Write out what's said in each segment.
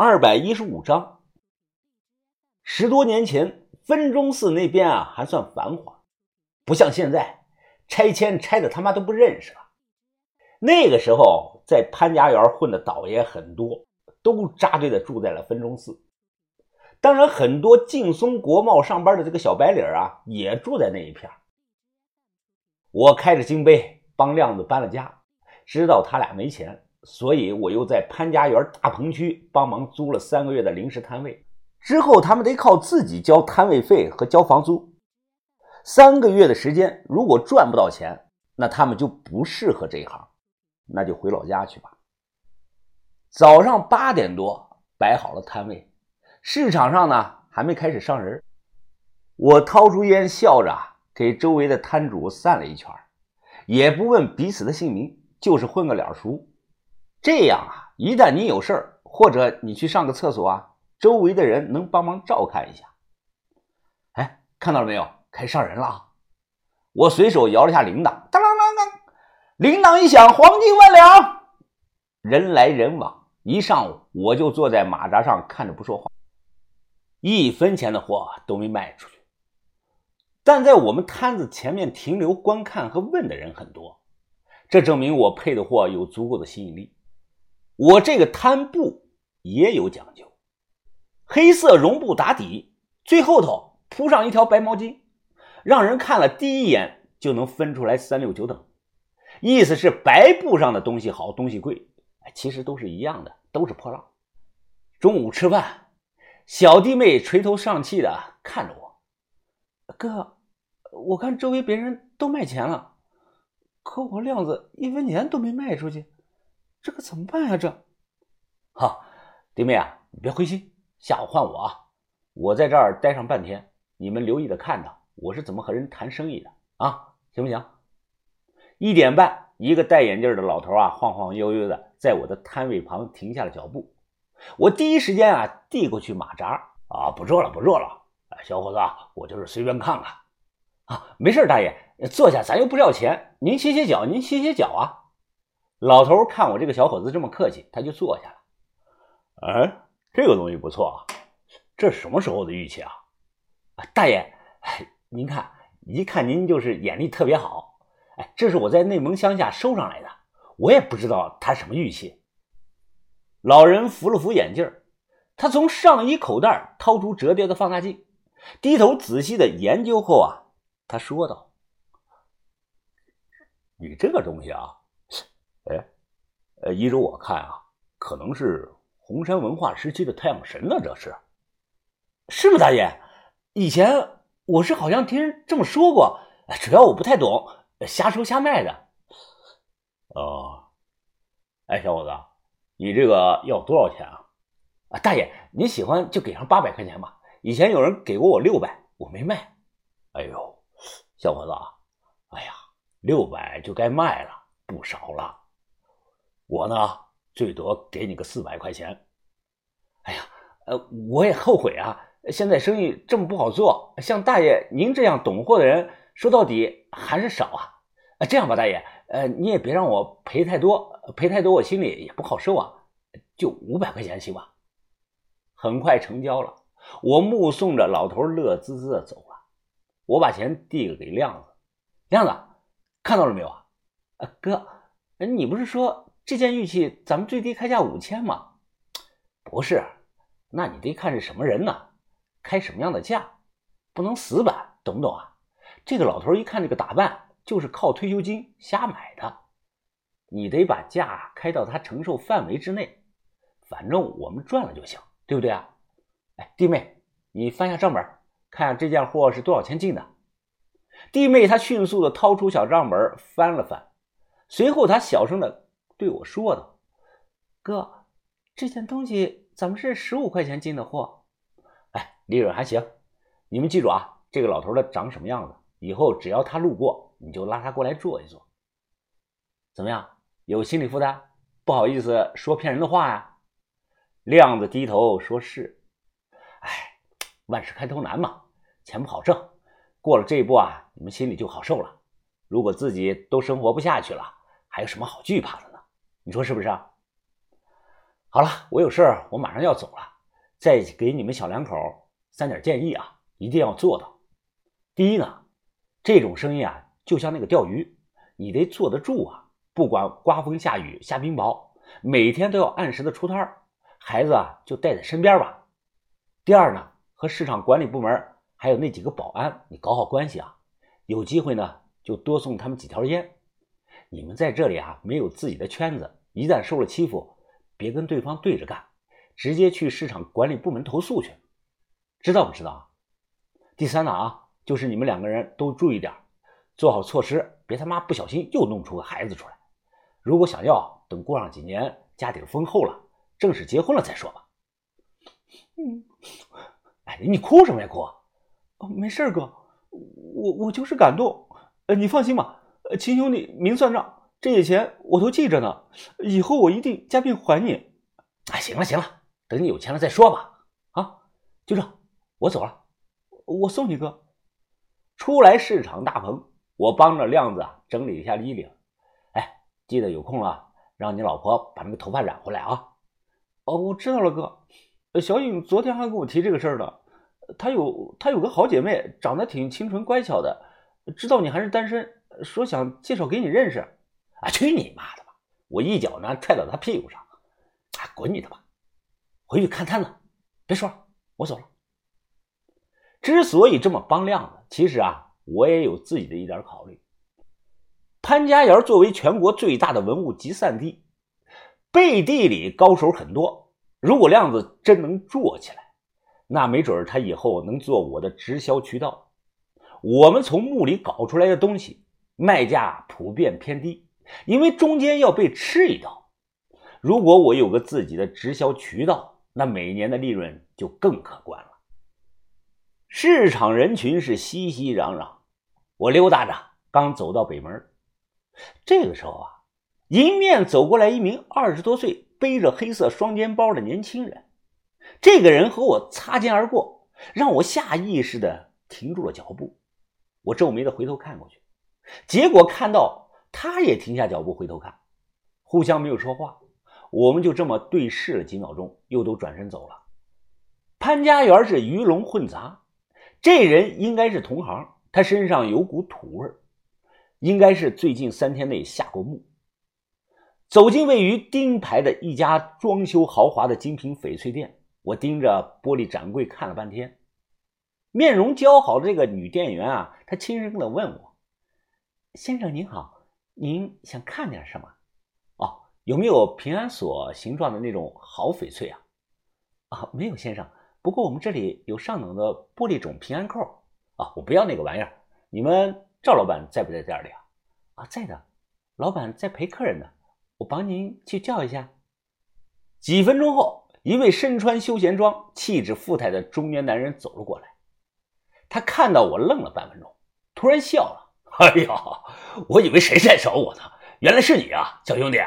二百一十五章。十多年前，分钟寺那边啊还算繁华，不像现在，拆迁拆的他妈都不认识了。那个时候，在潘家园混的倒爷很多，都扎堆的住在了分钟寺。当然，很多劲松国贸上班的这个小白领啊，也住在那一片。我开着金杯帮亮子搬了家，知道他俩没钱。所以，我又在潘家园大棚区帮忙租了三个月的临时摊位。之后，他们得靠自己交摊位费和交房租。三个月的时间，如果赚不到钱，那他们就不适合这一行，那就回老家去吧。早上八点多，摆好了摊位，市场上呢还没开始上人。我掏出烟，笑着给周围的摊主散了一圈，也不问彼此的姓名，就是混个脸熟。这样啊，一旦你有事儿，或者你去上个厕所啊，周围的人能帮忙照看一下。哎，看到了没有？开始上人了啊！我随手摇了下铃铛，当当当当，铃铛一响，黄金万两，人来人往。一上午，我就坐在马扎上看着不说话，一分钱的货都没卖出去。但在我们摊子前面停留观看和问的人很多，这证明我配的货有足够的吸引力。我这个摊布也有讲究，黑色绒布打底，最后头铺上一条白毛巾，让人看了第一眼就能分出来三六九等。意思是白布上的东西好，东西贵，其实都是一样的，都是破烂。中午吃饭，小弟妹垂头丧气的看着我，哥，我看周围别人都卖钱了，可我亮子一分钱都没卖出去。这可怎么办呀？这，哈，弟妹啊，你别灰心，下午换我啊！我在这儿待上半天，你们留意的看着我是怎么和人谈生意的啊，行不行？一点半，一个戴眼镜的老头啊，晃晃悠悠的在我的摊位旁停下了脚步。我第一时间啊，递过去马扎啊，不坐了，不坐了。小伙子，我就是随便看看啊，没事，大爷，坐下，咱又不要钱，您歇歇脚，您歇歇脚啊。老头看我这个小伙子这么客气，他就坐下了。哎，这个东西不错啊，这是什么时候的玉器啊？大爷，您看，一看您就是眼力特别好。哎，这是我在内蒙乡下收上来的，我也不知道它什么玉器。老人扶了扶眼镜，他从上衣口袋掏出折叠的放大镜，低头仔细的研究后啊，他说道：“你这个东西啊。”哎，呃，依着我看啊，可能是红山文化时期的太阳神呢，这是，是吗，大爷？以前我是好像听人这么说过，主要我不太懂，瞎收瞎卖的。哦，哎，小伙子，你这个要多少钱啊？啊，大爷，你喜欢就给上八百块钱吧。以前有人给过我六百，我没卖。哎呦，小伙子，哎呀，六百就该卖了，不少了。我呢，最多给你个四百块钱。哎呀，呃，我也后悔啊，现在生意这么不好做，像大爷您这样懂货的人，说到底还是少啊。啊，这样吧，大爷，呃，你也别让我赔太多，赔太多我心里也不好受啊。就五百块钱行吧？很快成交了，我目送着老头乐滋滋的走了。我把钱递给亮子，亮子，看到了没有啊？啊，哥，你不是说？这件玉器咱们最低开价五千吗？不是，那你得看是什么人呢，开什么样的价，不能死板，懂不懂啊？这个老头一看这个打扮，就是靠退休金瞎买的，你得把价开到他承受范围之内，反正我们赚了就行，对不对啊？哎，弟妹，你翻下账本，看下这件货是多少钱进的。弟妹她迅速的掏出小账本翻了翻，随后她小声的。对我说道：“哥，这件东西怎么是十五块钱进的货？哎，利润还行。你们记住啊，这个老头的长什么样子，以后只要他路过，你就拉他过来坐一坐。怎么样？有心理负担？不好意思说骗人的话呀？”亮子低头说是：“哎，万事开头难嘛，钱不好挣。过了这一步啊，你们心里就好受了。如果自己都生活不下去了，还有什么好惧怕的？”你说是不是啊？好了，我有事儿，我马上要走了。再给你们小两口三点建议啊，一定要做到。第一呢，这种生意啊，就像那个钓鱼，你得坐得住啊，不管刮风下雨下冰雹，每天都要按时的出摊孩子啊，就带在身边吧。第二呢，和市场管理部门还有那几个保安，你搞好关系啊，有机会呢，就多送他们几条烟。你们在这里啊，没有自己的圈子，一旦受了欺负，别跟对方对着干，直接去市场管理部门投诉去，知道不知道？第三呢啊，就是你们两个人都注意点，做好措施，别他妈不小心又弄出个孩子出来。如果想要，等过上几年家底丰厚了，正式结婚了再说吧。嗯，哎，你哭什么呀哭？哦，没事哥，我我就是感动。呃，你放心吧。秦兄弟，明算账，这些钱我都记着呢，以后我一定加倍还你。哎，行了行了，等你有钱了再说吧。啊，就这，我走了，我送你哥。出来市场大棚，我帮着亮子整理一下衣领。哎，记得有空了，让你老婆把那个头发染回来啊。哦，我知道了，哥。小颖昨天还跟我提这个事儿呢，她有她有个好姐妹，长得挺清纯乖巧的，知道你还是单身。说想介绍给你认识，啊，去你妈的吧！我一脚呢踹到他屁股上，啊，滚你的吧！回去看摊子，别说了，我走了。之所以这么帮亮子，其实啊，我也有自己的一点考虑。潘家园作为全国最大的文物集散地，背地里高手很多。如果亮子真能做起来，那没准他以后能做我的直销渠道。我们从墓里搞出来的东西。卖价普遍偏低，因为中间要被吃一刀。如果我有个自己的直销渠道，那每年的利润就更可观了。市场人群是熙熙攘攘，我溜达着刚走到北门，这个时候啊，迎面走过来一名二十多岁、背着黑色双肩包的年轻人。这个人和我擦肩而过，让我下意识的停住了脚步。我皱眉的回头看过去。结果看到他也停下脚步回头看，互相没有说话，我们就这么对视了几秒钟，又都转身走了。潘家园是鱼龙混杂，这人应该是同行，他身上有股土味应该是最近三天内下过墓。走进位于丁牌的一家装修豪华的精品翡翠店，我盯着玻璃展柜看了半天，面容姣好的这个女店员啊，她轻声的问我。先生您好，您想看点什么？哦，有没有平安锁形状的那种好翡翠啊？啊，没有先生。不过我们这里有上等的玻璃种平安扣啊，我不要那个玩意儿。你们赵老板在不在店里啊？啊，在的，老板在陪客人呢。我帮您去叫一下。几分钟后，一位身穿休闲装、气质富态的中年男人走了过来。他看到我，愣了半分钟，突然笑了。哎呀，我以为谁在找我呢，原来是你啊，小兄弟。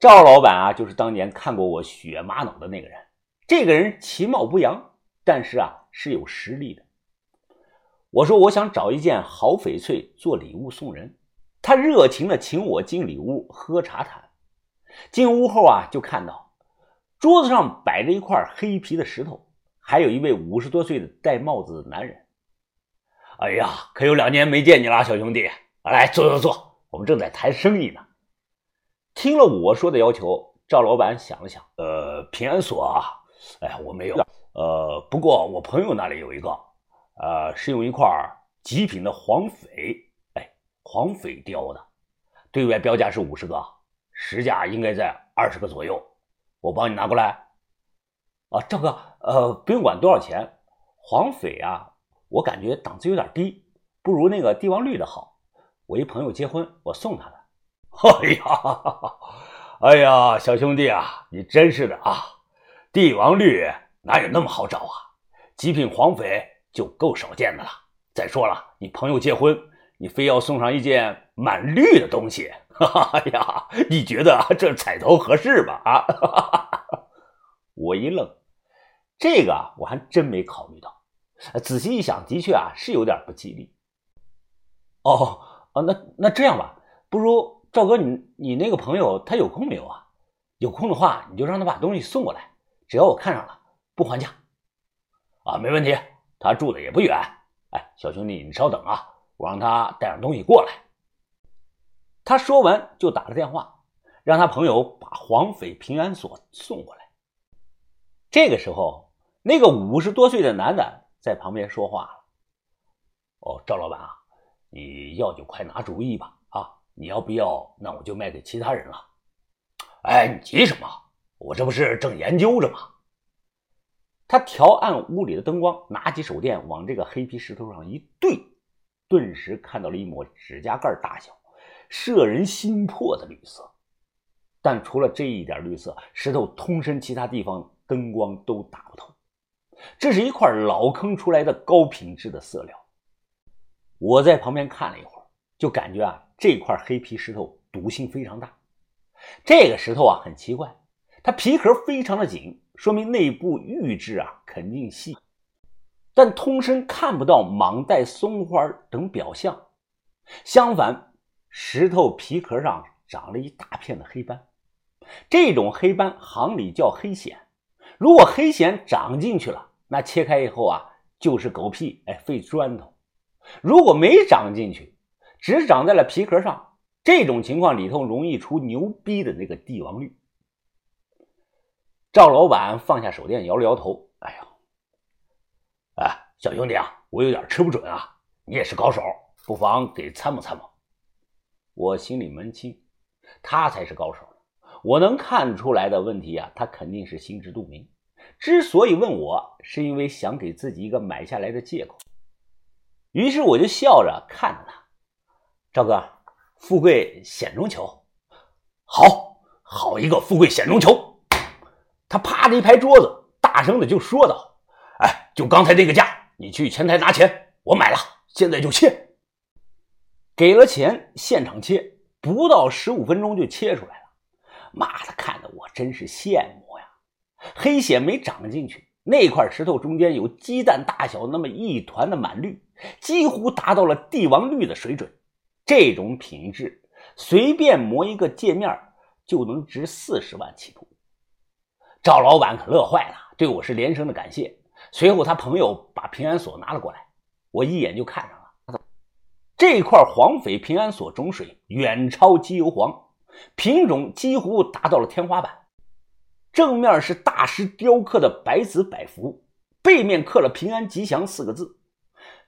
赵老板啊，就是当年看过我血玛瑙的那个人。这个人其貌不扬，但是啊是有实力的。我说我想找一件好翡翠做礼物送人，他热情的请我进里屋喝茶谈。进屋后啊，就看到桌子上摆着一块黑皮的石头，还有一位五十多岁的戴帽子的男人。哎呀，可有两年没见你了，小兄弟，来坐坐坐，我们正在谈生意呢。听了我说的要求，赵老板想了想，呃，平安锁啊，哎，我没有，呃，不过我朋友那里有一个，呃，是用一块极品的黄翡，哎，黄翡雕的，对外标价是五十个，实价应该在二十个左右，我帮你拿过来。啊，赵哥，呃，不用管多少钱，黄翡啊。我感觉档次有点低，不如那个帝王绿的好。我一朋友结婚，我送他的。哎呀，哎呀，小兄弟啊，你真是的啊！帝王绿哪有那么好找啊？极品黄翡就够少见的了。再说了，你朋友结婚，你非要送上一件满绿的东西，哎呀，你觉得这彩头合适吧？啊！我一愣，这个我还真没考虑到。仔细一想，的确啊是有点不吉利。哦，啊，那那这样吧，不如赵哥，你你那个朋友他有空没有啊？有空的话你就让他把东西送过来，只要我看上了，不还价。啊，没问题，他住的也不远。哎，小兄弟，你稍等啊，我让他带上东西过来。他说完就打了电话，让他朋友把黄匪平安锁送过来。这个时候，那个五十多岁的男的在旁边说话了：“哦，赵老板啊，你要就快拿主意吧！啊，你要不要，那我就卖给其他人了。哎，你急什么？我这不是正研究着吗？”他调暗屋里的灯光，拿起手电往这个黑皮石头上一对，顿时看到了一抹指甲盖大小、摄人心魄的绿色。但除了这一点绿色，石头通身其他地方灯光都打不透。这是一块老坑出来的高品质的色料。我在旁边看了一会儿，就感觉啊，这块黑皮石头毒性非常大。这个石头啊，很奇怪，它皮壳非常的紧。说明内部玉质啊肯定细，但通身看不到蟒带、松花等表象。相反，石头皮壳上长了一大片的黑斑，这种黑斑行里叫黑藓。如果黑藓长进去了，那切开以后啊就是狗屁，哎，废砖头；如果没长进去，只长在了皮壳上，这种情况里头容易出牛逼的那个帝王绿。赵老板放下手电，摇了摇头：“哎呀，哎，小兄弟啊，我有点吃不准啊。你也是高手，不妨给参谋参谋。”我心里门清，他才是高手。我能看出来的问题啊，他肯定是心知肚明。之所以问我，是因为想给自己一个买下来的借口。于是我就笑着看着他：“赵哥，富贵险中求，好好一个富贵险中求。”他啪的一拍桌子，大声的就说道：“哎，就刚才那个价，你去前台拿钱，我买了，现在就切。”给了钱，现场切，不到十五分钟就切出来了。妈的，看得我真是羡慕！黑藓没长进去，那块石头中间有鸡蛋大小那么一团的满绿，几乎达到了帝王绿的水准。这种品质，随便磨一个界面就能值四十万起步。赵老板可乐坏了，对我是连声的感谢。随后，他朋友把平安锁拿了过来，我一眼就看上了。这块黄翡平安锁种水远超机油黄，品种几乎达到了天花板。正面是大师雕刻的百子百福，背面刻了“平安吉祥”四个字。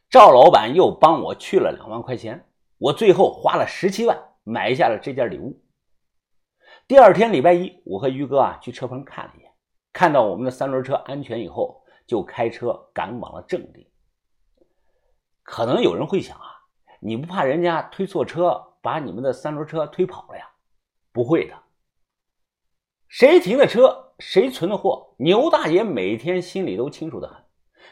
赵老板又帮我去了两万块钱，我最后花了十七万买下了这件礼物。第二天礼拜一，我和于哥啊去车棚看了一眼。看到我们的三轮车安全以后，就开车赶往了正地。可能有人会想啊，你不怕人家推错车把你们的三轮车推跑了呀？不会的，谁停的车，谁存的货，牛大爷每天心里都清楚的很。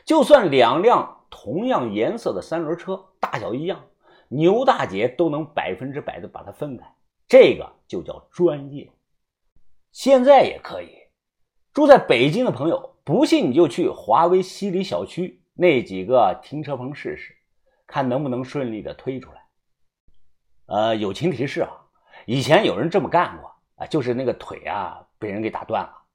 就算两辆同样颜色的三轮车，大小一样，牛大姐都能百分之百的把它分开，这个就叫专业。现在也可以。住在北京的朋友，不信你就去华为西里小区那几个停车棚试试，看能不能顺利的推出来。呃，友情提示啊，以前有人这么干过啊，就是那个腿啊被人给打断了。